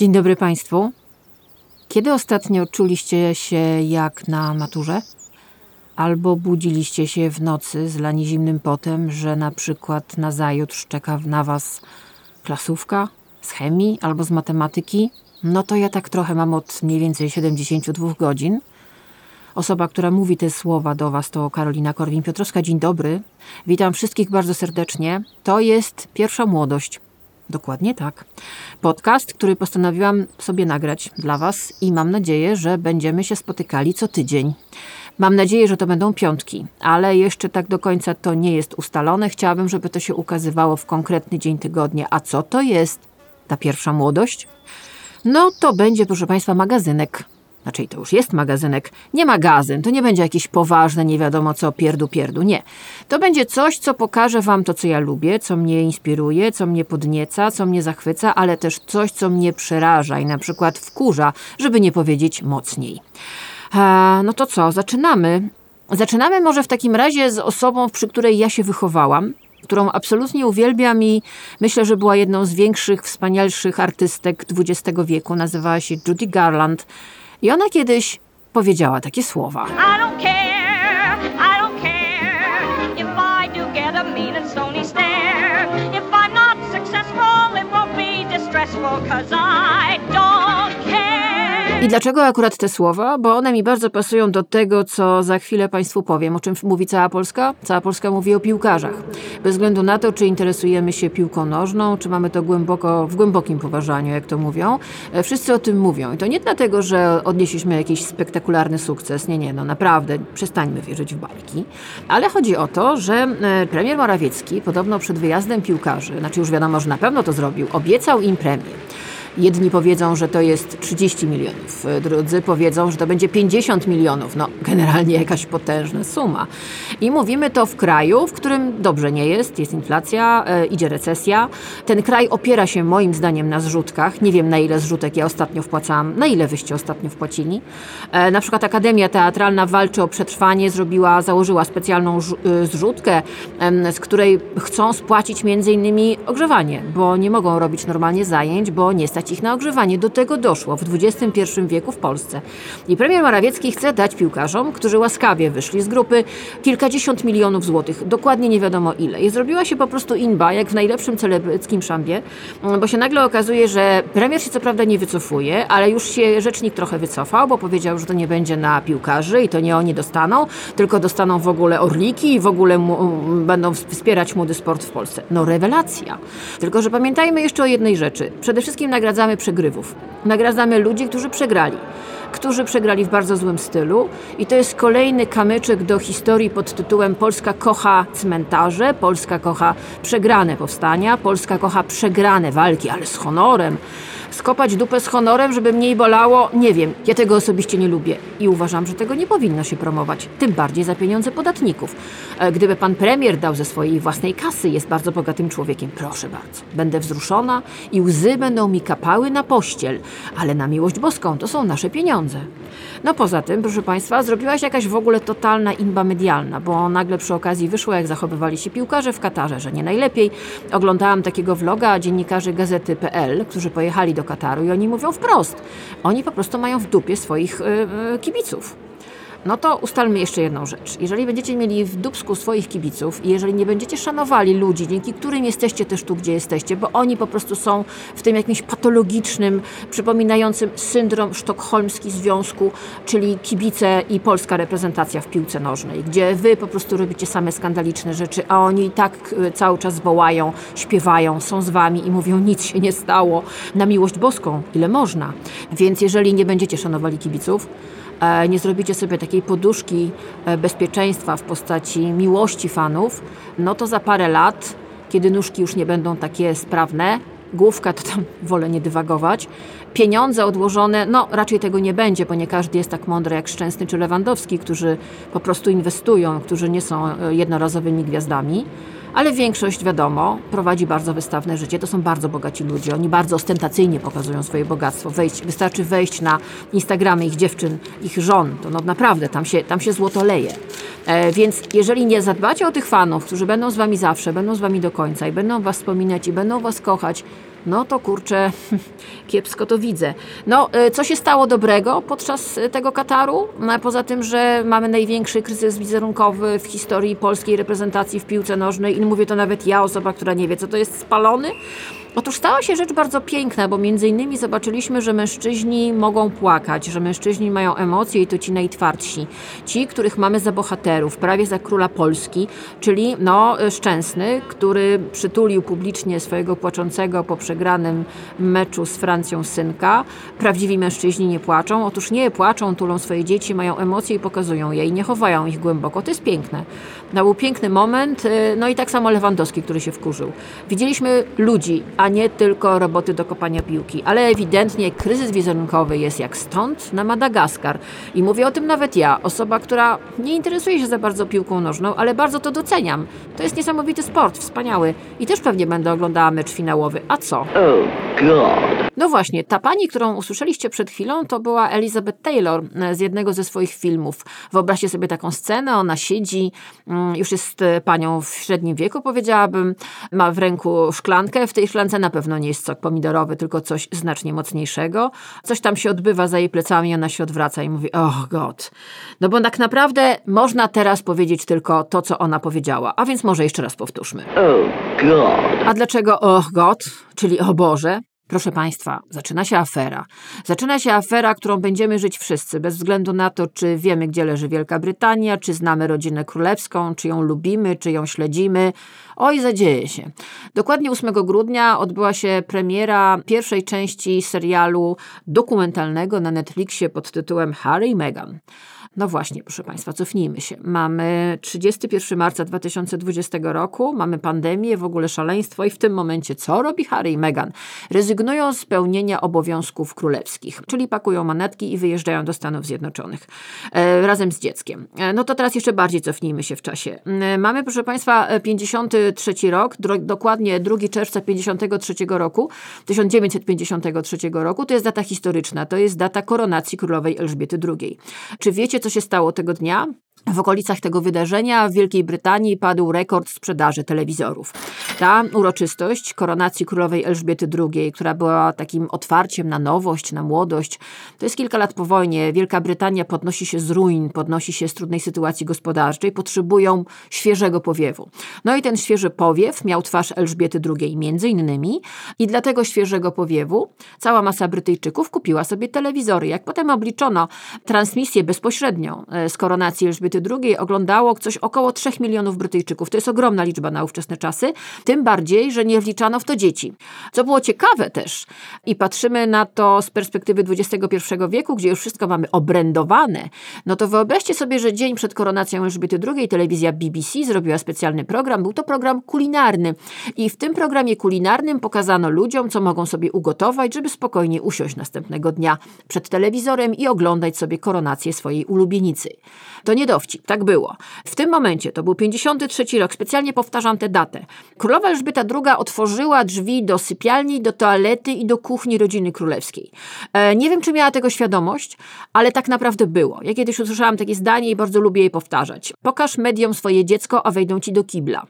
Dzień dobry Państwu. Kiedy ostatnio czuliście się jak na maturze? Albo budziliście się w nocy z lani zimnym potem, że na przykład na zajutrz czeka na Was klasówka z chemii albo z matematyki? No to ja tak trochę mam od mniej więcej 72 godzin. Osoba, która mówi te słowa do Was, to Karolina Korwin-Piotrowska. Dzień dobry. Witam wszystkich bardzo serdecznie. To jest pierwsza młodość. Dokładnie tak. Podcast, który postanowiłam sobie nagrać dla Was i mam nadzieję, że będziemy się spotykali co tydzień. Mam nadzieję, że to będą piątki, ale jeszcze tak do końca to nie jest ustalone. Chciałabym, żeby to się ukazywało w konkretny dzień tygodnia. A co to jest ta pierwsza młodość? No to będzie, proszę Państwa, magazynek znaczy to już jest magazynek, nie magazyn, to nie będzie jakieś poważne, nie wiadomo co, pierdu, pierdu, nie. To będzie coś, co pokaże Wam to, co ja lubię, co mnie inspiruje, co mnie podnieca, co mnie zachwyca, ale też coś, co mnie przeraża i na przykład wkurza, żeby nie powiedzieć mocniej. A, no to co, zaczynamy. Zaczynamy może w takim razie z osobą, przy której ja się wychowałam, którą absolutnie uwielbiam i myślę, że była jedną z większych, wspanialszych artystek XX wieku. Nazywała się Judy Garland. I ona kiedyś powiedziała takie słowa. I don't care, I don't care if I do get a. If I'm not successful, it won't be distressful, cause I. I dlaczego akurat te słowa? Bo one mi bardzo pasują do tego, co za chwilę Państwu powiem. O czym mówi cała Polska? Cała Polska mówi o piłkarzach. Bez względu na to, czy interesujemy się piłką nożną, czy mamy to głęboko, w głębokim poważaniu, jak to mówią. E, wszyscy o tym mówią. I to nie dlatego, że odnieśliśmy jakiś spektakularny sukces. Nie, nie, no naprawdę, przestańmy wierzyć w bajki. Ale chodzi o to, że e, premier Morawiecki podobno przed wyjazdem piłkarzy, znaczy już wiadomo, że na pewno to zrobił, obiecał im premię. Jedni powiedzą, że to jest 30 milionów, drudzy powiedzą, że to będzie 50 milionów. No, generalnie jakaś potężna suma. I mówimy to w kraju, w którym dobrze nie jest, jest inflacja, e, idzie recesja. Ten kraj opiera się moim zdaniem na zrzutkach. Nie wiem na ile zrzutek ja ostatnio wpłacałam, na ile wyście ostatnio wpłacili. E, na przykład Akademia Teatralna walczy o przetrwanie, zrobiła, założyła specjalną e, zrzutkę, e, z której chcą spłacić między innymi ogrzewanie, bo nie mogą robić normalnie zajęć, bo nie stać stać ich na ogrzewanie. Do tego doszło w XXI wieku w Polsce. I premier Morawiecki chce dać piłkarzom, którzy łaskawie wyszli z grupy, kilkadziesiąt milionów złotych. Dokładnie nie wiadomo ile. I zrobiła się po prostu inba, jak w najlepszym celebryckim szambie, bo się nagle okazuje, że premier się co prawda nie wycofuje, ale już się rzecznik trochę wycofał, bo powiedział, że to nie będzie na piłkarzy i to nie oni dostaną, tylko dostaną w ogóle orliki i w ogóle mu, będą wspierać młody sport w Polsce. No rewelacja. Tylko, że pamiętajmy jeszcze o jednej rzeczy. Przede wszystkim nagradzamy nagradzamy przegrywów. Nagradzamy ludzi, którzy przegrali. Którzy przegrali w bardzo złym stylu, i to jest kolejny kamyczek do historii pod tytułem Polska kocha cmentarze, Polska kocha przegrane powstania, Polska kocha przegrane walki, ale z honorem skopać dupę z honorem, żeby mniej bolało, nie wiem. Ja tego osobiście nie lubię i uważam, że tego nie powinno się promować, tym bardziej za pieniądze podatników. E, gdyby pan premier dał ze swojej własnej kasy, jest bardzo bogatym człowiekiem, proszę bardzo. Będę wzruszona i łzy będą mi kapały na pościel, ale na miłość boską to są nasze pieniądze. No poza tym, proszę Państwa, zrobiła się jakaś w ogóle totalna inba medialna, bo nagle przy okazji wyszło, jak zachowywali się piłkarze w Katarze, że nie najlepiej. Oglądałam takiego vloga dziennikarzy gazety.pl, którzy pojechali do Kataru i oni mówią wprost. Oni po prostu mają w dupie swoich yy, kibiców. No to ustalmy jeszcze jedną rzecz. Jeżeli będziecie mieli w dubsku swoich kibiców i jeżeli nie będziecie szanowali ludzi, dzięki którym jesteście też tu, gdzie jesteście, bo oni po prostu są w tym jakimś patologicznym, przypominającym syndrom sztokholmski związku, czyli kibice i polska reprezentacja w piłce nożnej, gdzie wy po prostu robicie same skandaliczne rzeczy, a oni i tak y, cały czas wołają, śpiewają, są z wami i mówią nic się nie stało, na miłość boską, ile można. Więc jeżeli nie będziecie szanowali kibiców, E, nie zrobicie sobie takiej poduszki e, bezpieczeństwa w postaci miłości fanów, no to za parę lat, kiedy nóżki już nie będą takie sprawne, główka to tam wolę nie dywagować, pieniądze odłożone, no raczej tego nie będzie, bo nie każdy jest tak mądry jak Szczęsny czy Lewandowski, którzy po prostu inwestują, którzy nie są e, jednorazowymi gwiazdami ale większość, wiadomo, prowadzi bardzo wystawne życie. To są bardzo bogaci ludzie. Oni bardzo ostentacyjnie pokazują swoje bogactwo. Wejść, wystarczy wejść na Instagramy ich dziewczyn, ich żon. To no naprawdę, tam się, tam się złoto leje. E, więc jeżeli nie zadbacie o tych fanów, którzy będą z wami zawsze, będą z wami do końca i będą was wspominać i będą was kochać, no to kurczę, kiepsko to widzę. No, e, co się stało dobrego podczas e, tego Kataru? No, poza tym, że mamy największy kryzys wizerunkowy w historii polskiej reprezentacji w piłce nożnej i mówię to nawet ja, osoba, która nie wie, co to jest spalony. Otóż stała się rzecz bardzo piękna, bo między innymi zobaczyliśmy, że mężczyźni mogą płakać, że mężczyźni mają emocje i to ci najtwardsi. Ci, których mamy za bohaterów, prawie za króla Polski, czyli no, Szczęsny, który przytulił publicznie swojego płaczącego po przegranym meczu z Francją synka. Prawdziwi mężczyźni nie płaczą. Otóż nie płaczą, tulą swoje dzieci, mają emocje i pokazują je i nie chowają ich głęboko. To jest piękne. To był piękny moment. Y, no i tak samo Lewandowski, który się wkurzył. Widzieliśmy ludzi, a nie tylko roboty do kopania piłki. Ale ewidentnie kryzys wizerunkowy jest jak stąd na Madagaskar. I mówię o tym nawet ja, osoba, która nie interesuje się za bardzo piłką nożną, ale bardzo to doceniam. To jest niesamowity sport, wspaniały. I też pewnie będę oglądała mecz finałowy. A co? Oh God. No właśnie, ta pani, którą usłyszeliście przed chwilą, to była Elizabeth Taylor e, z jednego ze swoich filmów. Wyobraźcie sobie taką scenę, ona siedzi, mm, już jest e, panią w średnim wieku, powiedziałabym, ma w ręku szklankę, w tej szklance na pewno nie jest sok pomidorowy, tylko coś znacznie mocniejszego. Coś tam się odbywa za jej plecami, ona się odwraca i mówi, oh god. No bo tak naprawdę można teraz powiedzieć tylko to, co ona powiedziała. A więc może jeszcze raz powtórzmy. Oh god. A dlaczego oh god, czyli o Boże? Proszę Państwa, zaczyna się afera. Zaczyna się afera, którą będziemy żyć wszyscy, bez względu na to, czy wiemy, gdzie leży Wielka Brytania, czy znamy rodzinę królewską, czy ją lubimy, czy ją śledzimy. Oj, zadzieje się. Dokładnie 8 grudnia odbyła się premiera pierwszej części serialu dokumentalnego na Netflixie pod tytułem Harry i Meghan. No właśnie, proszę Państwa, cofnijmy się. Mamy 31 marca 2020 roku, mamy pandemię, w ogóle szaleństwo i w tym momencie co robi Harry i Meghan? Rezygnują z pełnienia obowiązków królewskich, czyli pakują manetki i wyjeżdżają do Stanów Zjednoczonych e, razem z dzieckiem. E, no to teraz jeszcze bardziej cofnijmy się w czasie. E, mamy, proszę Państwa, 53 rok, dokładnie 2 czerwca 53 roku, 1953 roku, to jest data historyczna, to jest data koronacji królowej Elżbiety II. Czy wiecie, co się stało tego dnia? W okolicach tego wydarzenia w Wielkiej Brytanii padł rekord sprzedaży telewizorów. Ta uroczystość koronacji królowej Elżbiety II, która była takim otwarciem na nowość, na młodość, to jest kilka lat po wojnie. Wielka Brytania podnosi się z ruin, podnosi się z trudnej sytuacji gospodarczej, potrzebują świeżego powiewu. No i ten świeży powiew miał twarz Elżbiety II między innymi i dla tego świeżego powiewu cała masa Brytyjczyków kupiła sobie telewizory. Jak potem obliczono transmisję bezpośrednią e, z koronacji Elżbiety Elżbiety II oglądało coś około 3 milionów Brytyjczyków. To jest ogromna liczba na ówczesne czasy, tym bardziej, że nie wliczano w to dzieci. Co było ciekawe też i patrzymy na to z perspektywy XXI wieku, gdzie już wszystko mamy obrędowane, no to wyobraźcie sobie, że dzień przed koronacją Elżbiety II telewizja BBC zrobiła specjalny program. Był to program kulinarny i w tym programie kulinarnym pokazano ludziom, co mogą sobie ugotować, żeby spokojnie usiąść następnego dnia przed telewizorem i oglądać sobie koronację swojej ulubienicy. To nie dowcip, tak było. W tym momencie, to był 53 rok, specjalnie powtarzam tę datę, królowa Elżbieta II otworzyła drzwi do sypialni, do toalety i do kuchni rodziny królewskiej. E, nie wiem, czy miała tego świadomość, ale tak naprawdę było. Ja kiedyś usłyszałam takie zdanie i bardzo lubię je powtarzać. Pokaż mediom swoje dziecko, a wejdą ci do kibla.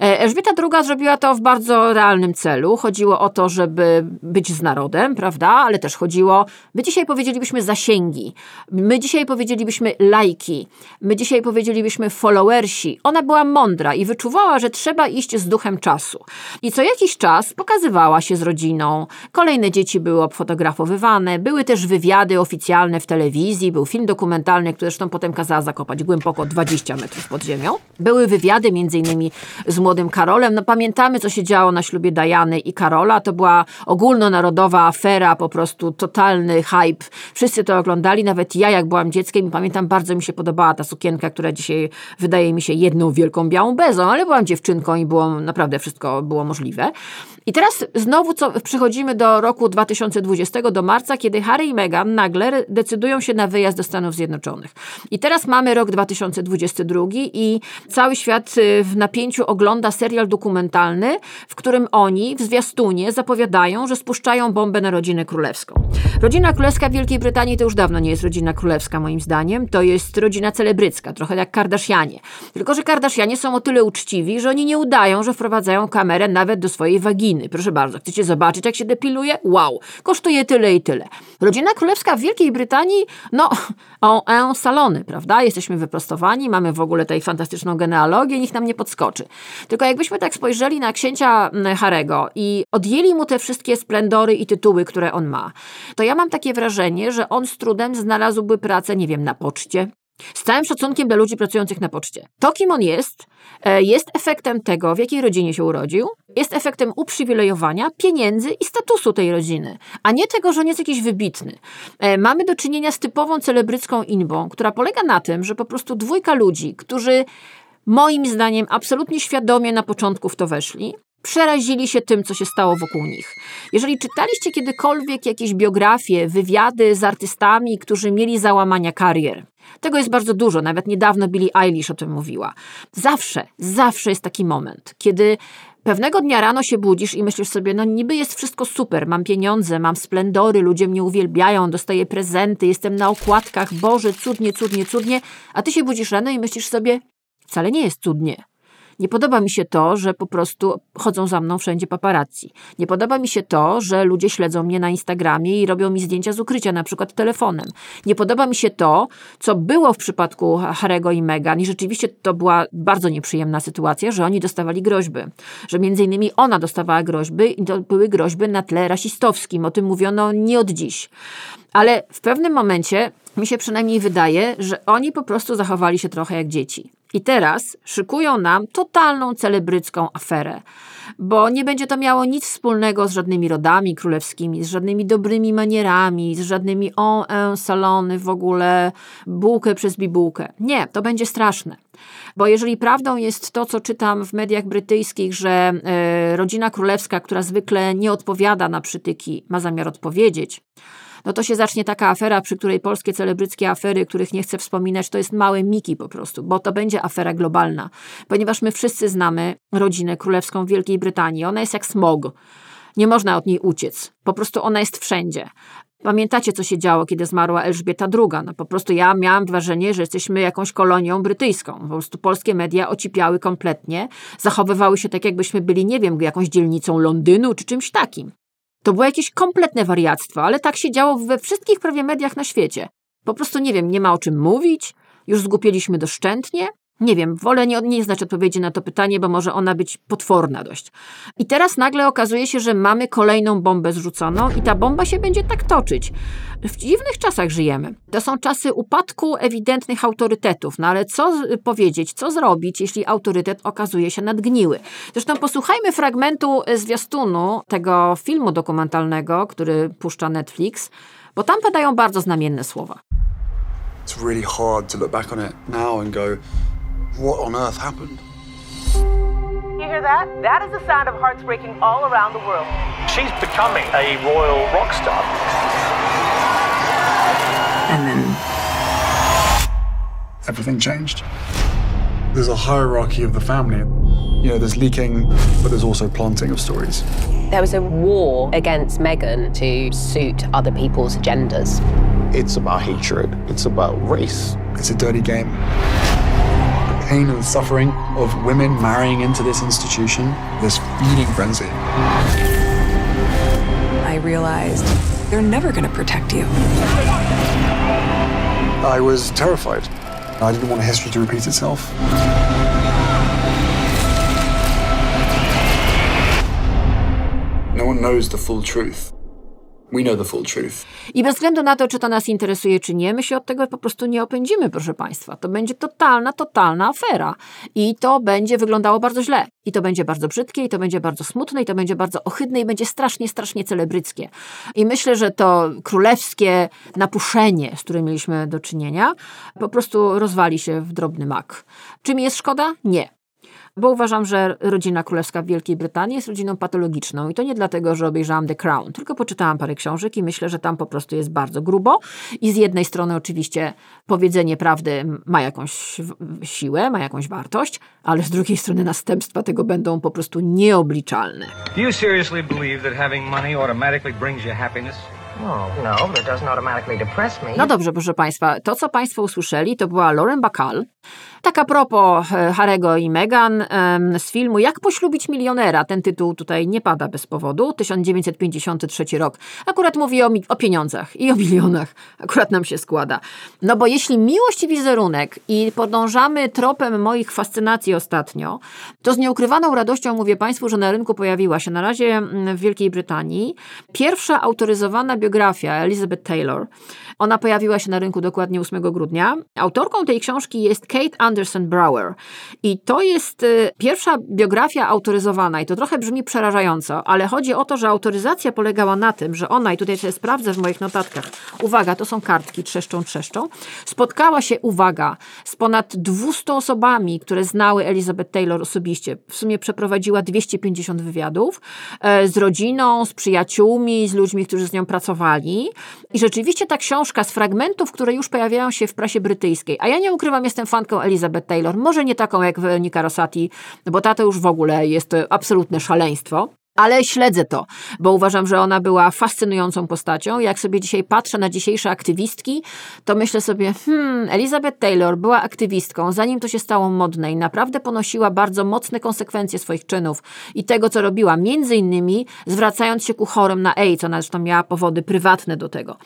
E, Elżbieta II zrobiła to w bardzo realnym celu. Chodziło o to, żeby być z narodem, prawda? Ale też chodziło, my dzisiaj powiedzielibyśmy zasięgi, my dzisiaj powiedzielibyśmy lajki, My dzisiaj powiedzielibyśmy followersi. Ona była mądra i wyczuwała, że trzeba iść z duchem czasu. I co jakiś czas pokazywała się z rodziną. Kolejne dzieci były obfotografowywane, były też wywiady oficjalne w telewizji, był film dokumentalny, który zresztą potem kazała zakopać głęboko 20 metrów pod ziemią. Były wywiady między innymi z młodym Karolem. No pamiętamy, co się działo na ślubie Dajany i Karola. To była ogólnonarodowa afera, po prostu totalny hype. Wszyscy to oglądali, nawet ja jak byłam dzieckiem i pamiętam, bardzo mi się podobała ta sukienka, która dzisiaj wydaje mi się jedną wielką białą bezą, ale byłam dziewczynką i było naprawdę wszystko było możliwe. I teraz znowu co, przychodzimy do roku 2020, do marca, kiedy Harry i Meghan nagle decydują się na wyjazd do Stanów Zjednoczonych. I teraz mamy rok 2022 i cały świat y, w napięciu ogląda serial dokumentalny, w którym oni w zwiastunie zapowiadają, że spuszczają bombę na rodzinę królewską. Rodzina królewska w Wielkiej Brytanii to już dawno nie jest rodzina królewska, moim zdaniem. To jest rodzina celebrycka, trochę jak Kardashianie. Tylko, że Kardashianie są o tyle uczciwi, że oni nie udają, że wprowadzają kamerę nawet do swojej waginy rodziny. Proszę bardzo, chcecie zobaczyć, jak się depiluje? Wow, kosztuje tyle i tyle. Rodzina królewska w Wielkiej Brytanii, no, en, salony, prawda? Jesteśmy wyprostowani, mamy w ogóle tutaj fantastyczną genealogię, nikt nam nie podskoczy. Tylko jakbyśmy tak spojrzeli na księcia Harego i odjęli mu te wszystkie splendory i tytuły, które on ma, to ja mam takie wrażenie, że on z trudem znalazłby pracę, nie wiem, na poczcie, z całym szacunkiem dla ludzi pracujących na poczcie. To, kim on jest, e, jest efektem tego, w jakiej rodzinie się urodził, jest efektem uprzywilejowania, pieniędzy i statusu tej rodziny, a nie tego, że on jest jakiś wybitny. E, mamy do czynienia z typową celebrycką inbą, która polega na tym, że po prostu dwójka ludzi, którzy moim zdaniem absolutnie świadomie na początku w to weszli, przerazili się tym, co się stało wokół nich. Jeżeli czytaliście kiedykolwiek jakieś biografie, wywiady z artystami, którzy mieli załamania karier, tego jest bardzo dużo, nawet niedawno Billie Eilish o tym mówiła. Zawsze, zawsze jest taki moment, kiedy Pewnego dnia rano się budzisz i myślisz sobie, no niby jest wszystko super, mam pieniądze, mam splendory, ludzie mnie uwielbiają, dostaję prezenty, jestem na okładkach, Boże, cudnie, cudnie, cudnie, a ty się budzisz rano i myślisz sobie, wcale nie jest cudnie. Nie podoba mi się to, że po prostu chodzą za mną wszędzie paparazzi. Nie podoba mi się to, że ludzie śledzą mnie na Instagramie i robią mi zdjęcia z ukrycia, na przykład telefonem. Nie podoba mi się to, co było w przypadku Harego i Meghan i rzeczywiście to była bardzo nieprzyjemna sytuacja, że oni dostawali groźby. Że między innymi ona dostawała groźby i to były groźby na tle rasistowskim. O tym mówiono nie od dziś. Ale w pewnym momencie mi się przynajmniej wydaje, że oni po prostu zachowali się trochę jak dzieci. I teraz szykują nam totalną celebrycką aferę, bo nie będzie to miało nic wspólnego z żadnymi rodami królewskimi, z żadnymi dobrymi manierami, z żadnymi on en salony, w ogóle bułkę przez bibułkę. Nie, to będzie straszne. Bo jeżeli prawdą jest to, co czytam w mediach brytyjskich, że y, rodzina królewska, która zwykle nie odpowiada na przytyki, ma zamiar odpowiedzieć, no to się zacznie taka afera, przy której polskie celebryckie afery, których nie chcę wspominać, to jest małe miki po prostu, bo to będzie afera globalna. Ponieważ my wszyscy znamy rodzinę królewską w Wielkiej Brytanii. Ona jest jak smog. Nie można od niej uciec. Po prostu ona jest wszędzie. Pamiętacie, co się działo, kiedy zmarła Elżbieta II? No po prostu ja miałam wrażenie, że jesteśmy jakąś kolonią brytyjską. Po prostu polskie media ocipiały kompletnie, zachowywały się tak, jakbyśmy byli, nie wiem, jakąś dzielnicą Londynu czy czymś takim. To było jakieś kompletne wariactwo, ale tak się działo we wszystkich prawie mediach na świecie. Po prostu nie wiem, nie ma o czym mówić, już zgupieliśmy doszczętnie. Nie wiem, wolę nie, nie znać odpowiedzi na to pytanie, bo może ona być potworna dość. I teraz nagle okazuje się, że mamy kolejną bombę zrzuconą i ta bomba się będzie tak toczyć. W dziwnych czasach żyjemy. To są czasy upadku ewidentnych autorytetów, no ale co powiedzieć, co zrobić, jeśli autorytet okazuje się nadgniły? Zresztą posłuchajmy fragmentu zwiastunu tego filmu dokumentalnego, który puszcza Netflix, bo tam padają bardzo znamienne słowa. It's really hard to look back on it now and go, what on earth happened? You hear that? That is the sound of hearts breaking all around the world. She's becoming a royal rock star. And then everything changed. There's a hierarchy of the family. You know, there's leaking, but there's also planting of stories. There was a war against Meghan to suit other people's agendas. It's about hatred, it's about race. It's a dirty game pain and suffering of women marrying into this institution, this feeding frenzy. I realized they're never going to protect you. I was terrified. I didn't want history to repeat itself. No one knows the full truth. We know the full truth. I bez względu na to, czy to nas interesuje, czy nie, my się od tego po prostu nie opędzimy, proszę Państwa. To będzie totalna, totalna afera. I to będzie wyglądało bardzo źle. I to będzie bardzo brzydkie, i to będzie bardzo smutne, i to będzie bardzo ohydne, i będzie strasznie, strasznie celebryckie. I myślę, że to królewskie napuszenie, z którym mieliśmy do czynienia, po prostu rozwali się w drobny mak. Czy mi jest szkoda? Nie bo uważam, że rodzina królewska w Wielkiej Brytanii jest rodziną patologiczną i to nie dlatego, że obejrzałam The Crown, tylko poczytałam parę książek i myślę, że tam po prostu jest bardzo grubo i z jednej strony oczywiście powiedzenie prawdy ma jakąś siłę, ma jakąś wartość, ale z drugiej strony następstwa tego będą po prostu nieobliczalne. Do you seriously believe that having money automatically brings you happiness? No, no, no dobrze, proszę Państwa, to co Państwo usłyszeli to była Lauren Bacall, tak a propos e, Harego i Meghan z filmu Jak poślubić milionera. Ten tytuł tutaj nie pada bez powodu. 1953 rok. Akurat mówi o, o pieniądzach i o milionach. Akurat nam się składa. No bo jeśli miłość i wizerunek i podążamy tropem moich fascynacji ostatnio, to z nieukrywaną radością mówię Państwu, że na rynku pojawiła się na razie w Wielkiej Brytanii pierwsza autoryzowana biografia Elizabeth Taylor. Ona pojawiła się na rynku dokładnie 8 grudnia. Autorką tej książki jest Kate Anderson Brower. I to jest y, pierwsza biografia autoryzowana i to trochę brzmi przerażająco, ale chodzi o to, że autoryzacja polegała na tym, że ona, i tutaj sobie sprawdzę w moich notatkach, uwaga, to są kartki, trzeszczą, trzeszczą, spotkała się, uwaga, z ponad 200 osobami, które znały Elizabeth Taylor osobiście. W sumie przeprowadziła 250 wywiadów e, z rodziną, z przyjaciółmi, z ludźmi, którzy z nią pracowali. I rzeczywiście ta książka z fragmentów, które już pojawiają się w prasie brytyjskiej, a ja nie ukrywam, jestem fanką Elizabeth Taylor, może nie taką jak Weronika Rosati, bo ta to już w ogóle jest absolutne szaleństwo ale śledzę to, bo uważam, że ona była fascynującą postacią. Jak sobie dzisiaj patrzę na dzisiejsze aktywistki, to myślę sobie, hmm, Elizabeth Taylor była aktywistką, zanim to się stało modne i naprawdę ponosiła bardzo mocne konsekwencje swoich czynów i tego, co robiła, między innymi zwracając się ku chorym na AIDS, ona zresztą miała powody prywatne do tego.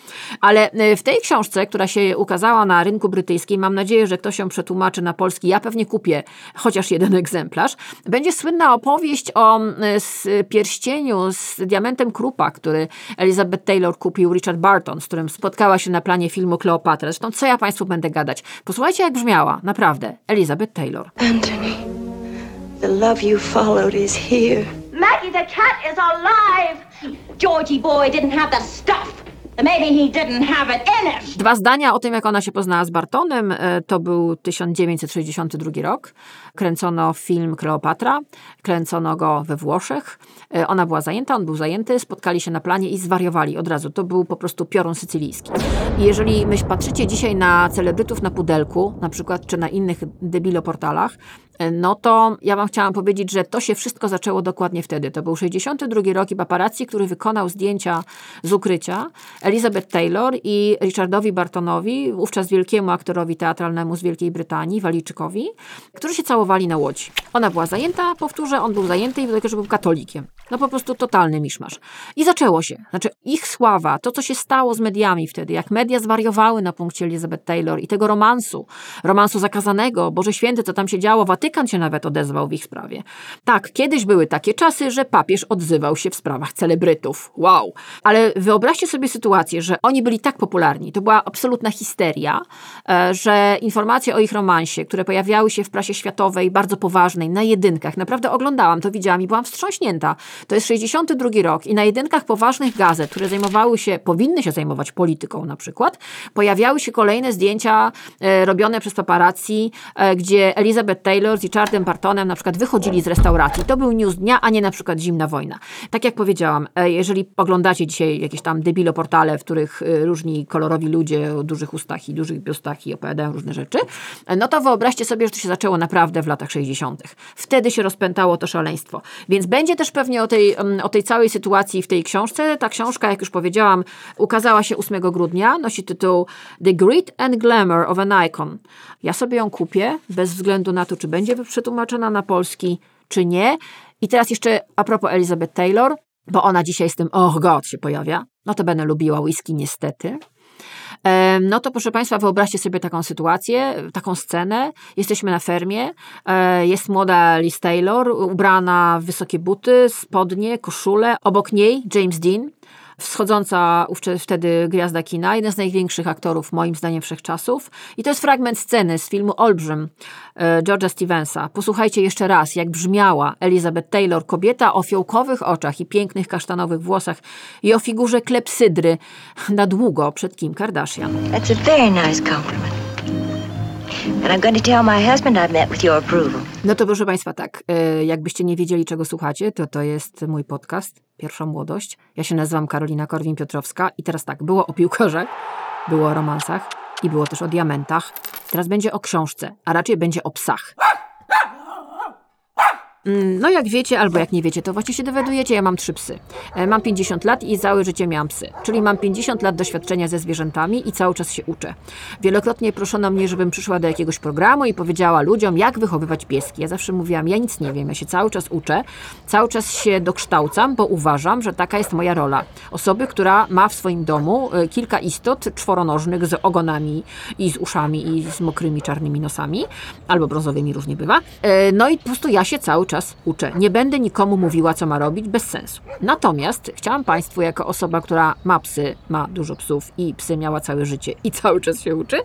Ale e, w tej książce, która się ukazała na rynku brytyjskim, mam nadzieję, że ktoś ją przetłumaczy na polski, ja pewnie kupię chociaż jeden egzemplarz, będzie słynna opowieść o pierwszym pierścieniu z diamentem Krupa, który Elizabeth Taylor kupił Richard Barton, z którym spotkała się na planie filmu Kleopatra. Zresztą co ja Państwu będę gadać? Posłuchajcie, jak brzmiała, naprawdę, Elizabeth Taylor. Anthony, the love you followed is here. Maggie the cat is alive! Georgie boy didn't have the stuff! Dwa zdania o tym, jak ona się poznała z Bartonem. E, to był 1962 rok. Kręcono film Kleopatra. Kręcono go we Włoszech. E, ona była zajęta, on był zajęty. Spotkali się na planie i zwariowali od razu. To był po prostu piorun sycylijski. I jeżeli myśl, patrzycie dzisiaj na celebrytów na pudelku, na przykład, czy na innych debiloportalach, e, no to ja wam chciałam powiedzieć, że to się wszystko zaczęło dokładnie wtedy. To był 62 rok i paparazzi, który wykonał zdjęcia z ukrycia. Elizabeth Taylor i Richardowi Bartonowi, wówczas wielkiemu aktorowi teatralnemu z Wielkiej Brytanii, Walijczykowi, którzy się całowali na łodzi. Ona była zajęta, powtórzę, on był zajęty i dlatego, że był katolikiem. No po prostu totalny miszmasz. I zaczęło się. Znaczy ich sława, to co się stało z mediami wtedy, jak media zwariowały na punkcie Elizabeth Taylor i tego romansu, romansu zakazanego, Boże Święty, co tam się działo, Watykan się nawet odezwał w ich sprawie. Tak, kiedyś były takie czasy, że papież odzywał się w sprawach celebrytów. Wow. Ale wyobraźcie sobie sytuację, że oni byli tak popularni, to była absolutna histeria, e, że informacje o ich romansie, które pojawiały się w prasie światowej, bardzo poważnej, na jedynkach, naprawdę oglądałam to, widziałam i byłam wstrząśnięta. To jest 62 rok i na jedynkach poważnych gazet, które zajmowały się, powinny się zajmować polityką na przykład, pojawiały się kolejne zdjęcia e, robione przez paparazzi, e, gdzie Elizabeth Taylor z Richardem Bartonem na przykład wychodzili z restauracji. To był news dnia, a nie na przykład zimna wojna. Tak jak powiedziałam, e, jeżeli oglądacie dzisiaj jakieś tam debilo portale, w których e, różni kolorowi ludzie o dużych ustach i dużych biustach i opowiadają różne rzeczy, e, no to wyobraźcie sobie, że to się zaczęło naprawdę w latach 60. Wtedy się rozpętało to szaleństwo. Więc będzie też pewnie o tej, o tej całej sytuacji w tej książce. Ta książka, jak już powiedziałam, ukazała się 8 grudnia. Nosi tytuł The Grit and Glamour of an Icon. Ja sobie ją kupię, bez względu na to, czy będzie przetłumaczona na polski, czy nie. I teraz jeszcze a propos Elizabeth Taylor, bo ona dzisiaj z tym oh god się pojawia. No to będę lubiła whisky niestety. No to proszę Państwa, wyobraźcie sobie taką sytuację, taką scenę. Jesteśmy na fermie, e, jest młoda Liz Taylor, ubrana w wysokie buty, spodnie, koszule. Obok niej James Dean, wschodząca wtedy gwiazda kina, jeden z największych aktorów moim zdaniem wszechczasów. I to jest fragment sceny z filmu Olbrzym e, George'a Stevensa. Posłuchajcie jeszcze raz, jak brzmiała Elizabeth Taylor, kobieta o fiołkowych oczach i pięknych kasztanowych włosach i o figurze klepsydry na długo przed Kim Kardashian. That's a very nice compliment. No to proszę Państwa, tak, e, jakbyście nie wiedzieli, czego słuchacie, to to jest mój podcast, Pierwsza Młodość. Ja się nazywam Karolina Korwin-Piotrowska i teraz tak, było o piłkarzach, było o romansach i było też o diamentach. Teraz będzie o książce, a raczej będzie o psach. Mm, no jak wiecie, albo jak nie wiecie, to właśnie się dowiadujecie, ja mam trzy psy. E, mam 50 lat i całe życie miałam psy. Czyli mam 50 lat doświadczenia ze zwierzętami i cały czas się uczę. Wielokrotnie proszono mnie, żebym przyszła do jakiegoś programu i powiedziała ludziom, jak wychowywać pieski. Ja zawsze mówiłam, ja nic nie wiem, ja się cały czas uczę, cały czas się dokształcam, bo uważam, że taka jest moja rola. Osoby, która ma w swoim domu e, kilka istot czworonożnych z ogonami i z uszami i z mokrymi czarnymi nosami, albo brązowymi, różnie bywa. E, no i po prostu ja się cały czas uczę. Nie będę nikomu mówiła, co ma robić, bez sensu. Natomiast chciałam Państwu, jako osoba, która ma psy, ma dużo psów i psy miała całe życie i cały czas się uczy,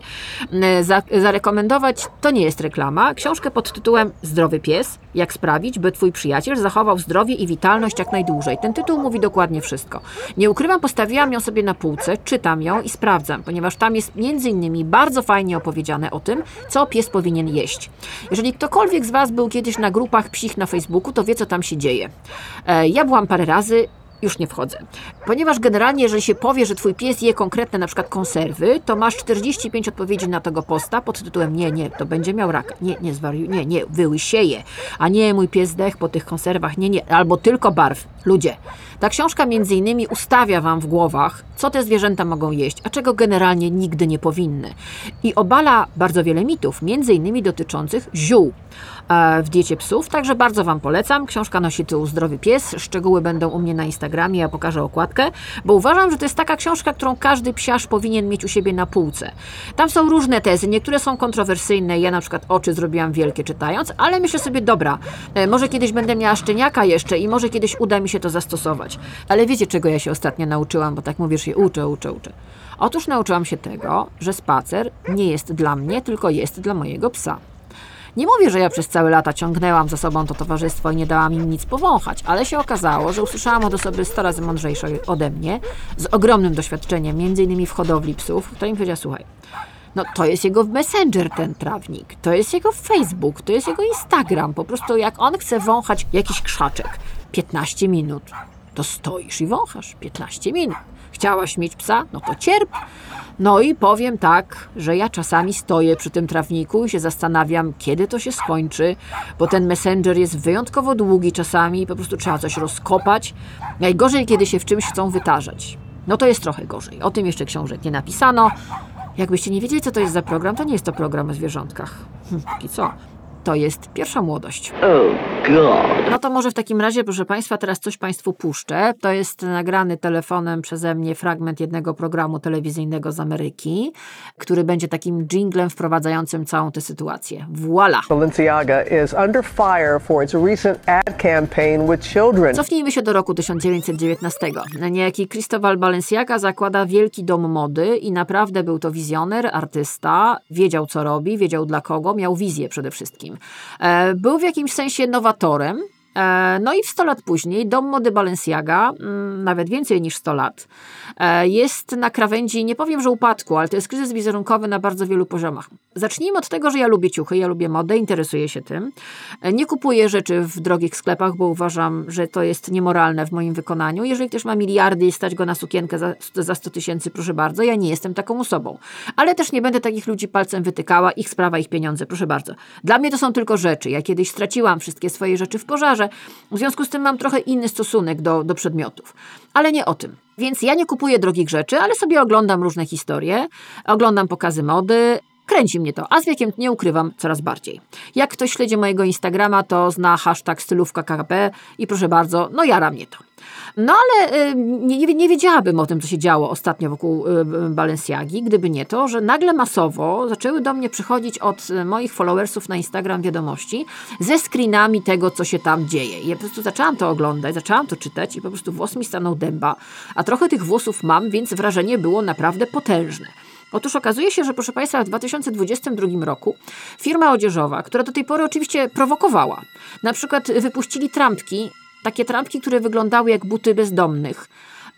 za, zarekomendować, to nie jest reklama, książkę pod tytułem Zdrowy pies, jak sprawić, by Twój przyjaciel zachował zdrowie i witalność jak najdłużej. Ten tytuł mówi dokładnie wszystko. Nie ukrywam, postawiłam ją sobie na półce, czytam ją i sprawdzam, ponieważ tam jest między innymi bardzo fajnie opowiedziane o tym, co pies powinien jeść. Jeżeli ktokolwiek z Was był kiedyś na grupach psich na Facebooku, to wie, co tam się dzieje. E, ja byłam parę razy, już nie wchodzę. Ponieważ generalnie, jeżeli się powie, że twój pies je konkretne na przykład konserwy, to masz 45 odpowiedzi na tego posta pod tytułem nie, nie, to będzie miał raka. Nie, nie zwariuj, nie, nie, wyłysieje. A nie, mój pies zdech po tych konserwach, nie, nie, albo tylko barw. Ludzie. Ta książka między innymi ustawia wam w głowach, co te zwierzęta mogą jeść, a czego generalnie nigdy nie powinny. I obala bardzo wiele mitów, między innymi dotyczących ziół w diecie psów, także bardzo Wam polecam. Książka nosi tytuł Zdrowy Pies. Szczegóły będą u mnie na Instagramie, ja pokażę okładkę, bo uważam, że to jest taka książka, którą każdy psiarz powinien mieć u siebie na półce. Tam są różne tezy, niektóre są kontrowersyjne, ja na przykład oczy zrobiłam wielkie czytając, ale myślę sobie, dobra, e, może kiedyś będę miała szczeniaka jeszcze i może kiedyś uda mi się to zastosować. Ale wiecie, czego ja się ostatnio nauczyłam, bo tak mówisz, się uczę, uczę, uczę. Otóż nauczyłam się tego, że spacer nie jest dla mnie, tylko jest dla mojego psa. Nie mówię, że ja przez całe lata ciągnęłam za sobą to towarzystwo i nie dałam im nic powąchać, ale się okazało, że usłyszałam od osoby 100 razy mądrzejszej ode mnie, z ogromnym doświadczeniem, między innymi w hodowli psów, która mi powiedziała, słuchaj, no to jest jego messenger ten trawnik, to jest jego Facebook, to jest jego Instagram. Po prostu jak on chce wąchać jakiś krzaczek 15 minut, to stoisz i wąchasz 15 minut. Chciałaś mieć psa? No to cierp. No i powiem tak, że ja czasami stoję przy tym trawniku i się zastanawiam, kiedy to się skończy, bo ten messenger jest wyjątkowo długi czasami po prostu trzeba coś rozkopać. Najgorzej, kiedy się w czymś chcą wytarzać. No to jest trochę gorzej. O tym jeszcze książek nie napisano. Jakbyście nie wiedzieli, co to jest za program, to nie jest to program o zwierzątkach. Hm, I co? To jest pierwsza młodość. No to może w takim razie, proszę Państwa, teraz coś Państwu puszczę. To jest nagrany telefonem przeze mnie fragment jednego programu telewizyjnego z Ameryki, który będzie takim jinglem wprowadzającym całą tę sytuację. Voila! Balenciaga is under fire for its recent ad campaign with children. Cofnijmy się do roku 1919. Niejaki Cristobal Balenciaga zakłada wielki dom mody i naprawdę był to wizjoner, artysta, wiedział co robi, wiedział dla kogo, miał wizję przede wszystkim. E, Był w jakimś sensie nowatorem. E, No i w 100 lat później dom mody Balenciaga, mm, nawet więcej niż 100 lat, e, jest na krawędzi, nie powiem, że upadku, ale to jest kryzys wizerunkowy na bardzo wielu poziomach. Zacznijmy od tego, że ja lubię ciuchy, ja lubię modę, interesuję się tym. E, Nie kupuję rzeczy w drogich sklepach, bo uważam, że to jest niemoralne w moim wykonaniu. Jeżeli ktoś ma miliardy i stać go na sukienkę za, za 100 tysięcy, proszę bardzo, ja nie jestem taką osobą. Ale też nie będę takich ludzi palcem wytykała, ich sprawa, ich pieniądze, proszę bardzo. Dla mnie to są tylko rzeczy. Ja kiedyś straciłam wszystkie swoje rzeczy w pożarze, w związku z tym mam trochę inny stosunek do, do przedmiotów. Ale nie o tym. Więc ja nie kupuję drogich rzeczy, ale sobie oglądam różne historie, oglądam pokazy mody, Kręci mnie to, a z wiekiem nie ukrywam coraz bardziej. Jak ktoś śledzi mojego Instagrama, to zna hashtag stylówka KP i proszę bardzo, no jara mnie to. No ale y, nie, nie, wiedziałabym o tym, co się działo ostatnio wokół y, Balenciagi, gdyby nie to, że nagle masowo zaczęły do mnie przychodzić od y, moich followersów na Instagram wiadomości ze screenami tego, co się tam dzieje. I ja po prostu zaczęłam to oglądać, zaczęłam to czytać i po prostu włos mi stanął dęba, a trochę tych włosów mam, więc wrażenie było naprawdę potężne. Otóż okazuje się, że proszę Państwa, w 2022 roku firma odzieżowa, która do tej pory oczywiście prowokowała, na przykład wypuścili trampki, takie trampki, które wyglądały jak buty bezdomnych.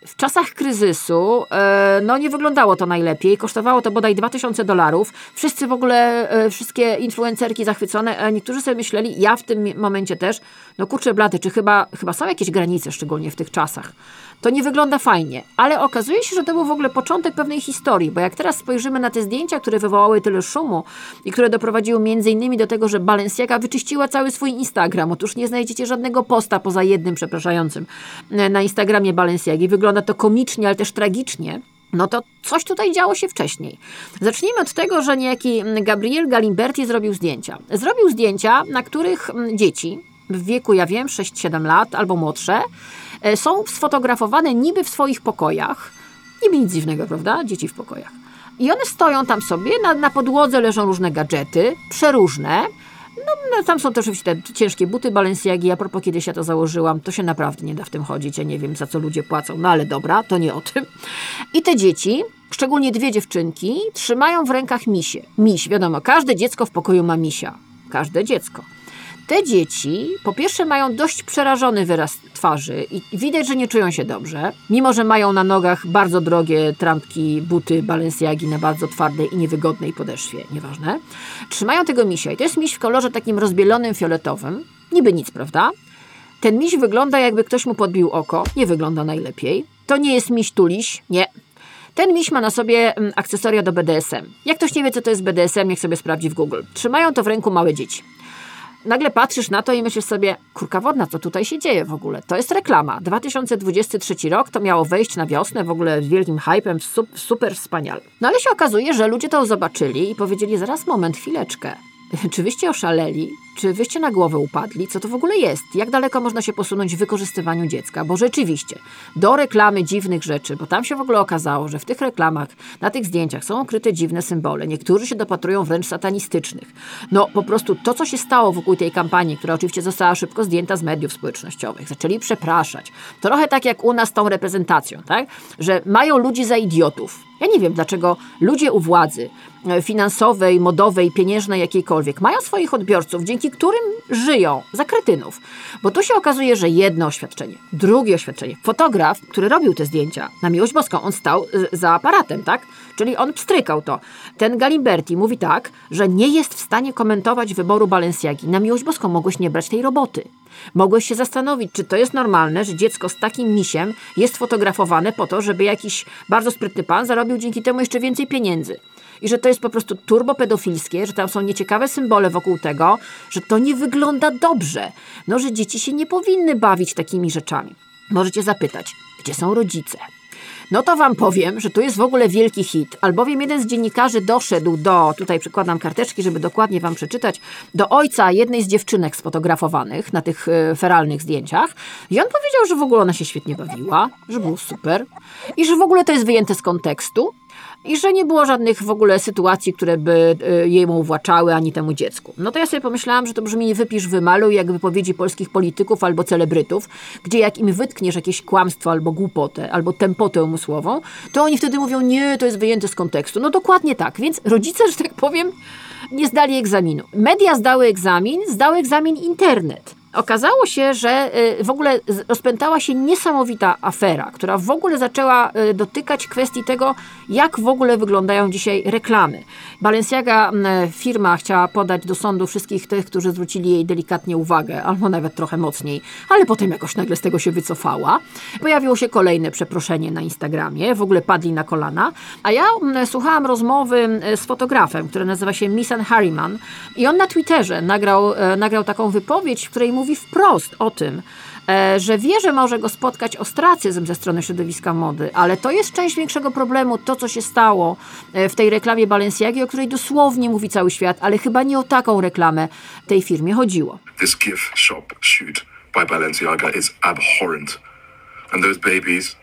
W czasach kryzysu e, no nie wyglądało to najlepiej, kosztowało to bodaj 2000 dolarów. Wszyscy w ogóle, e, wszystkie influencerki zachwycone, a niektórzy sobie myśleli, ja w tym momencie też, no kurczę blady, czy chyba, chyba są jakieś granice, szczególnie w tych czasach. To nie wygląda fajnie, ale okazuje się, że to był w ogóle początek pewnej historii, bo jak teraz spojrzymy na te zdjęcia, które wywołały tyle szumu i które doprowadziły innymi do tego, że Balenciaga wyczyściła cały swój Instagram. Otóż nie znajdziecie żadnego posta poza jednym przepraszającym e, na Instagramie Balenciagi. Wygląda to komicznie, ale też tragicznie. No to coś tutaj działo się wcześniej. Zacznijmy od tego, że niejaki Gabriel Galimberti zrobił zdjęcia. Zrobił zdjęcia, na których dzieci w wieku, ja wiem, 6-7 lat albo młodsze, e, są sfotografowane niby w swoich pokojach. Niby nic dziwnego, prawda? Dzieci w pokojach. I one stoją tam sobie, na, na podłodze leżą różne gadżety, przeróżne. No, no, tam są też oczywiście te ciężkie buty Balenciagi. A propos, kiedyś ja to założyłam, to się naprawdę nie da w tym chodzić. Ja nie wiem, za co ludzie płacą, no ale dobra, to nie o tym. I te dzieci, szczególnie dwie dziewczynki, trzymają w rękach misie. Miś, wiadomo, każde dziecko w pokoju ma misia. Każde dziecko. Te dzieci, po pierwsze, mają dość przerażony wyraz twarzy i widać, że nie czują się dobrze, mimo że mają na nogach bardzo drogie trampki, buty Balenciagi na bardzo twardej i niewygodnej podeszwie, nieważne. Trzymają tego misia i to jest miś w kolorze takim rozbielonym, fioletowym. Niby nic, prawda? Ten miś wygląda, jakby ktoś mu podbił oko. Nie wygląda najlepiej. To nie jest miś tuliś, nie. Ten miś ma na sobie mm, akcesoria do BDSM. Jak ktoś nie wie, co to jest BDSM, niech sobie sprawdzi w Google. Trzymają to w ręku małe dzieci nagle patrzysz na to i myślisz sobie, kurka wodna, co tutaj się dzieje w ogóle? To jest reklama. 2023 rok to miało wejść na wiosnę w ogóle z wielkim hypem, super wspaniale. No ale się okazuje, że ludzie to zobaczyli i powiedzieli, zaraz moment, chwileczkę. Czy wyście oszaleli? Czy wyście na głowę upadli? Co to w ogóle jest? Jak daleko można się posunąć w wykorzystywaniu dziecka? Bo rzeczywiście, do reklamy dziwnych rzeczy, bo tam się w ogóle okazało, że w tych reklamach, na tych zdjęciach są ukryte dziwne symbole. Niektórzy się dopatrują wręcz satanistycznych. No po prostu to, co się stało wokół tej kampanii, która oczywiście została szybko zdjęta z mediów społecznościowych, zaczęli przepraszać. Trochę tak jak u nas z tą reprezentacją, tak? Że mają ludzi za idiotów. Ja nie wiem, dlaczego ludzie u władzy e, finansowej, modowej, pieniężnej, jakiejkolwiek, mają swoich odbiorców, dzięki którym żyją za kretynów. Bo tu się okazuje, że jedno oświadczenie, drugie oświadczenie. Fotograf, który robił te zdjęcia, na miłość boską, on stał y, za aparatem, tak? Czyli on pstrykał to. Ten Galimberti mówi tak, że nie jest w stanie komentować wyboru Balenciagi. Na miłość boską mogłeś nie brać tej roboty. Mogłeś się zastanowić, czy to jest normalne, że dziecko z takim misiem jest fotografowane po to, żeby jakiś bardzo sprytny pan zarobił dzięki temu jeszcze więcej pieniędzy i że to jest po prostu turbopedofilskie, że tam są nieciekawe symbole wokół tego, że to nie wygląda dobrze. No, że dzieci się nie powinny bawić takimi rzeczami. Możecie zapytać, gdzie są rodzice? No to wam powiem, że tu jest w ogóle wielki hit, albowiem jeden z dziennikarzy doszedł do, tutaj przykładam karteczki, żeby dokładnie wam przeczytać, do ojca jednej z dziewczynek sfotografowanych na tych e, feralnych zdjęciach i on powiedział, że w ogóle ona się świetnie bawiła, że było super i że w ogóle to jest wyjęte z kontekstu i że nie było żadnych w ogóle sytuacji, które by e, jemu uwłaczały ani temu dziecku. No to ja sobie pomyślałam, że to brzmi wypisz, wymaluj, jak wypowiedzi polskich polityków albo celebrytów, gdzie jak im wytkniesz jakieś kłamstwo albo głupotę, albo tempotę umysłową, to oni wtedy mówią, nie, to jest wyjęte z kontekstu. No dokładnie tak, więc rodzice, że tak powiem, nie zdali egzaminu. Media zdały egzamin, zdał egzamin internet. Okazało się, że y, w ogóle rozpętała się niesamowita afera, która w ogóle zaczęła y, dotykać kwestii tego, jak w ogóle wyglądają dzisiaj reklamy. Balenciaga, firma, chciała podać do sądu wszystkich tych, którzy zwrócili jej delikatnie uwagę, albo nawet trochę mocniej, ale potem jakoś nagle z tego się wycofała. Pojawiło się kolejne przeproszenie na Instagramie, w ogóle padli na kolana, a ja słuchałam rozmowy z fotografem, który nazywa się Misan Harriman i on na Twitterze nagrał, e, nagrał taką wypowiedź, w której mówi wprost o tym, e, że wie, że może go spotkać ostracyzm ze strony środowiska mody, ale to jest część większego problemu, to co się stało e, w tej reklamie Balenciagi, o której dosłownie mówi cały świat, ale chyba nie o taką reklamę tej firmie chodziło. This gift shop shoot by Balenciaga is abhorrent. And those babies,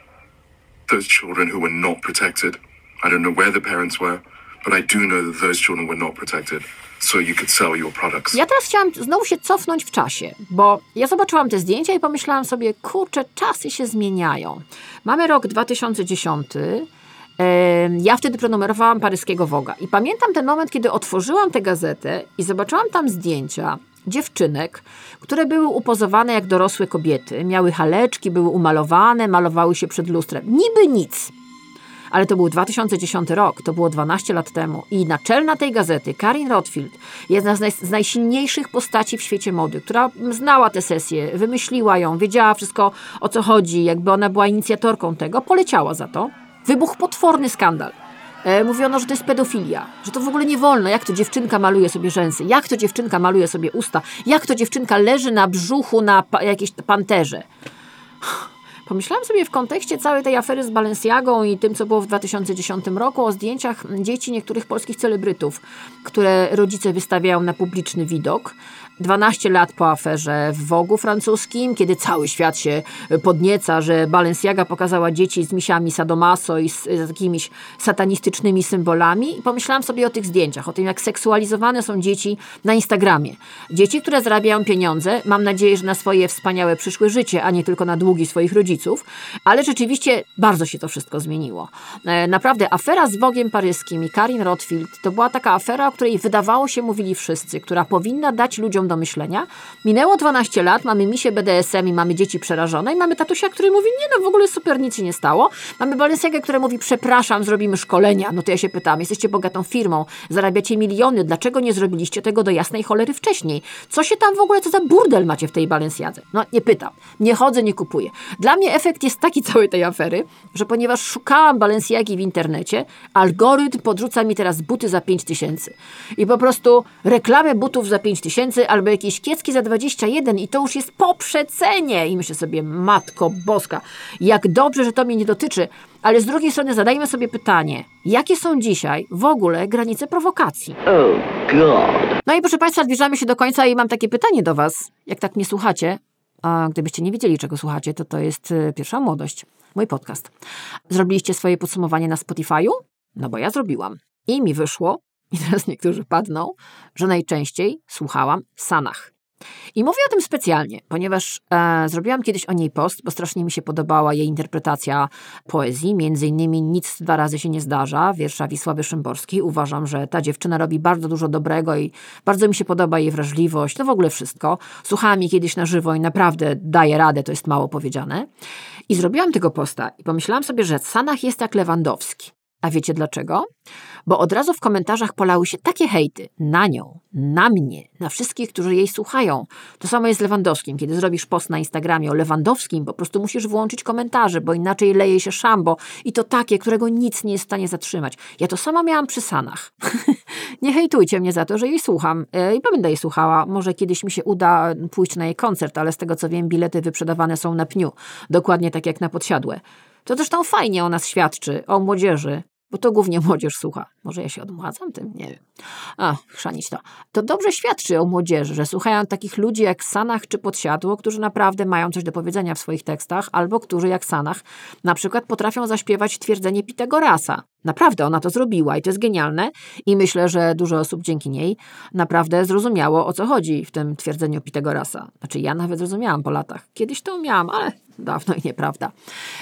those children who were not protected, I don't know where the parents were, but I do know that those children were not protected so you could sell your products. Ja teraz chciałam znowu się cofnąć w czasie, bo ja zobaczyłam te zdjęcia i pomyślałam sobie, kurczę, czasy się zmieniają. Mamy rok 2010. Ja wtedy prenumerowałam paryskiego Woga i pamiętam ten moment, kiedy otworzyłam tę gazetę i zobaczyłam tam zdjęcia dziewczynek, które były upozowane jak dorosłe kobiety. Miały haleczki, były umalowane, malowały się przed lustrem. Niby nic. Ale to był 2010 rok, to było 12 lat temu i naczelna tej gazety, Karin Rothfield, jedna z, naj, z najsilniejszych postaci w świecie mody, która znała tę sesję, wymyśliła ją, wiedziała wszystko o co chodzi, jakby ona była inicjatorką tego, poleciała za to. Wybuchł potworny skandal. E, mówiono, że to jest pedofilia, że to w ogóle nie wolno. Jak to dziewczynka maluje sobie rzęsy, jak to dziewczynka maluje sobie usta, jak to dziewczynka leży na brzuchu na pa- jakiejś panterze. Pomyślałam sobie w kontekście całej tej afery z Balenciagą i tym, co było w 2010 roku, o zdjęciach dzieci niektórych polskich celebrytów, które rodzice wystawiają na publiczny widok. 12 lat po aferze w Wogu francuskim, kiedy cały świat się podnieca, że Balenciaga pokazała dzieci z misiami sadomaso i z, z jakimiś satanistycznymi symbolami. I pomyślałam sobie o tych zdjęciach, o tym, jak seksualizowane są dzieci na Instagramie. Dzieci, które zarabiają pieniądze, mam nadzieję, że na swoje wspaniałe przyszłe życie, a nie tylko na długi swoich rodziców, ale rzeczywiście bardzo się to wszystko zmieniło. E, Naprawdę, afera z Wogiem paryskim i Karin Rothfield to była taka afera, o której wydawało się mówili wszyscy, która powinna dać ludziom do myślenia. Minęło 12 lat, mamy misie BDSM i mamy dzieci przerażone i mamy tatusia, który mówi, nie no, w ogóle super, nic się nie stało. Mamy Balenciagę, która mówi, przepraszam, zrobimy szkolenia. No to ja się pytam, jesteście bogatą firmą, zarabiacie miliony, dlaczego nie zrobiliście tego do jasnej cholery wcześniej? Co się tam w ogóle, co za burdel macie w tej Balenciadze? No nie pytam, nie chodzę, nie kupuję. Dla mnie efekt jest taki całej tej afery, że ponieważ szukałam Balenciagi w internecie, algorytm podrzuca mi teraz buty za 5 tysięcy. I po prostu reklamę butów za 5 tysięcy albo jakieś kiecki za 21 i to już jest po przecenie. I myślę sobie, matko boska, jak dobrze, że to mnie nie dotyczy. Ale z drugiej strony zadajmy sobie pytanie, jakie są dzisiaj w ogóle granice prowokacji? No i proszę Państwa, zbliżamy się do końca i mam takie pytanie do Was. Jak tak mnie słuchacie, a gdybyście nie wiedzieli, czego słuchacie, to to jest y, Pierwsza Młodość, mój podcast. Zrobiliście swoje podsumowanie na Spotify'u? No bo ja zrobiłam. I mi wyszło, i teraz niektórzy padną, że najczęściej słuchałam Sanach. I mówię o tym specjalnie, ponieważ e, zrobiłam kiedyś o niej post, bo strasznie mi się podobała jej interpretacja poezji. Między innymi Nic dwa razy się nie zdarza, wiersza Wisławy Szymborskiej. Uważam, że ta dziewczyna robi bardzo dużo dobrego i bardzo mi się podoba jej wrażliwość, to w ogóle wszystko. Słuchałam jej kiedyś na żywo i naprawdę daje radę, to jest mało powiedziane. I zrobiłam tego posta i pomyślałam sobie, że Sanach jest jak Lewandowski. A wiecie dlaczego? Bo od razu w komentarzach polały się takie hejty na nią, na mnie, na wszystkich, którzy jej słuchają. To samo jest z Lewandowskim. Kiedy zrobisz post na Instagramie o Lewandowskim, po prostu musisz włączyć komentarze, bo inaczej leje się szambo i to takie, którego nic nie jest w stanie zatrzymać. Ja to sama miałam przy Sanach. nie hejtujcie mnie za to, że jej słucham e, i będę jej słuchała. Może kiedyś mi się uda pójść na jej koncert, ale z tego co wiem, bilety wyprzedawane są na pniu. Dokładnie tak jak na podsiadłe. To zresztą fajnie o nas świadczy, o młodzieży, bo to głównie młodzież słucha. Może ja się odmładzam tym? Nie wiem. A, chrzanić to. To dobrze świadczy o młodzieży, że słuchają takich ludzi jak Sanach czy Podsiadło, którzy naprawdę mają coś do powiedzenia w swoich tekstach, albo którzy jak Sanach na przykład potrafią zaśpiewać twierdzenie Pitagorasa. Naprawdę ona to zrobiła i to jest genialne i myślę, że dużo osób dzięki niej naprawdę zrozumiało o co chodzi w tym twierdzeniu Pitagorasa. Znaczy ja nawet zrozumiałam po latach. Kiedyś to umiałam, ale dawno i nieprawda.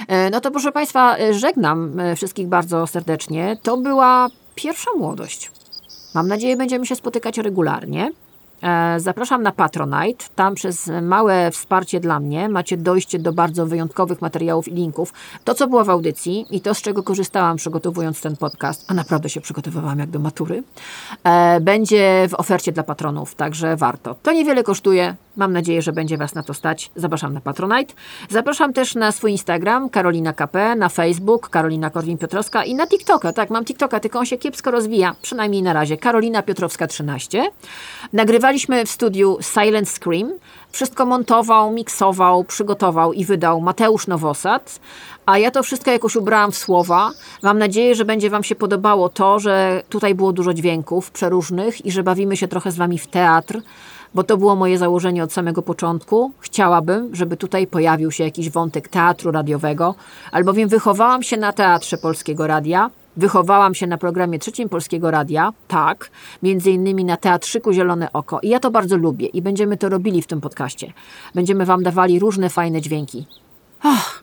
E, No to proszę Państwa, e, żegnam e, wszystkich bardzo serdecznie. To była pierwsza młodość. Mam nadzieję, będziemy się spotykać regularnie. E, Zapraszam na Patronite. Tam przez małe wsparcie dla mnie macie dojście do bardzo wyjątkowych materiałów i linków. To, co było w audycji i to, z czego korzystałam przygotowując ten podcast, a naprawdę się przygotowywałam jak do matury, e, będzie w ofercie dla patronów, także warto. To niewiele kosztuje. Mam nadzieję, że będzie Was na to stać. Zapraszam na Patronite. Zapraszam też na swój Instagram, Karolina KP, na Facebook, Karolina Korwin-Piotrowska i na TikToka. Tak, mam TikToka, tylko on się kiepsko rozwija, przynajmniej na razie. Karolina Piotrowska 13. Nagrywaliśmy w studiu Silent Scream. Wszystko montował, miksował, przygotował i wydał Mateusz Nowosad. A ja to wszystko jakoś ubrałam w słowa. Mam nadzieję, że będzie Wam się podobało to, że tutaj było dużo dźwięków przeróżnych i że bawimy się trochę z Wami w teatr bo to było moje założenie od samego początku. Chciałabym, żeby tutaj pojawił się jakiś wątek teatru radiowego, albowiem wychowałam się na teatrze Polskiego Radia, wychowałam się na programie trzecim Polskiego Radia, tak, między innymi na Teatrzyku Zielone Oko i ja to bardzo lubię i będziemy to robili w tym podcaście. Będziemy Wam dawali różne fajne dźwięki. Ach,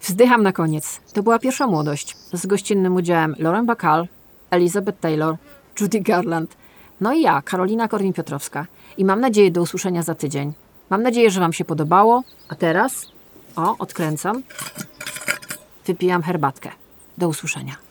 wzdycham na koniec. To była pierwsza młodość z gościnnym udziałem Lauren Bacall, Elizabeth Taylor, Judy Garland, no i ja, Karolina Korwin-Piotrowska. I mam nadzieję do usłyszenia za tydzień. Mam nadzieję, że Wam się podobało. A teraz, o, odkręcam. Wypijam herbatkę. Do usłyszenia.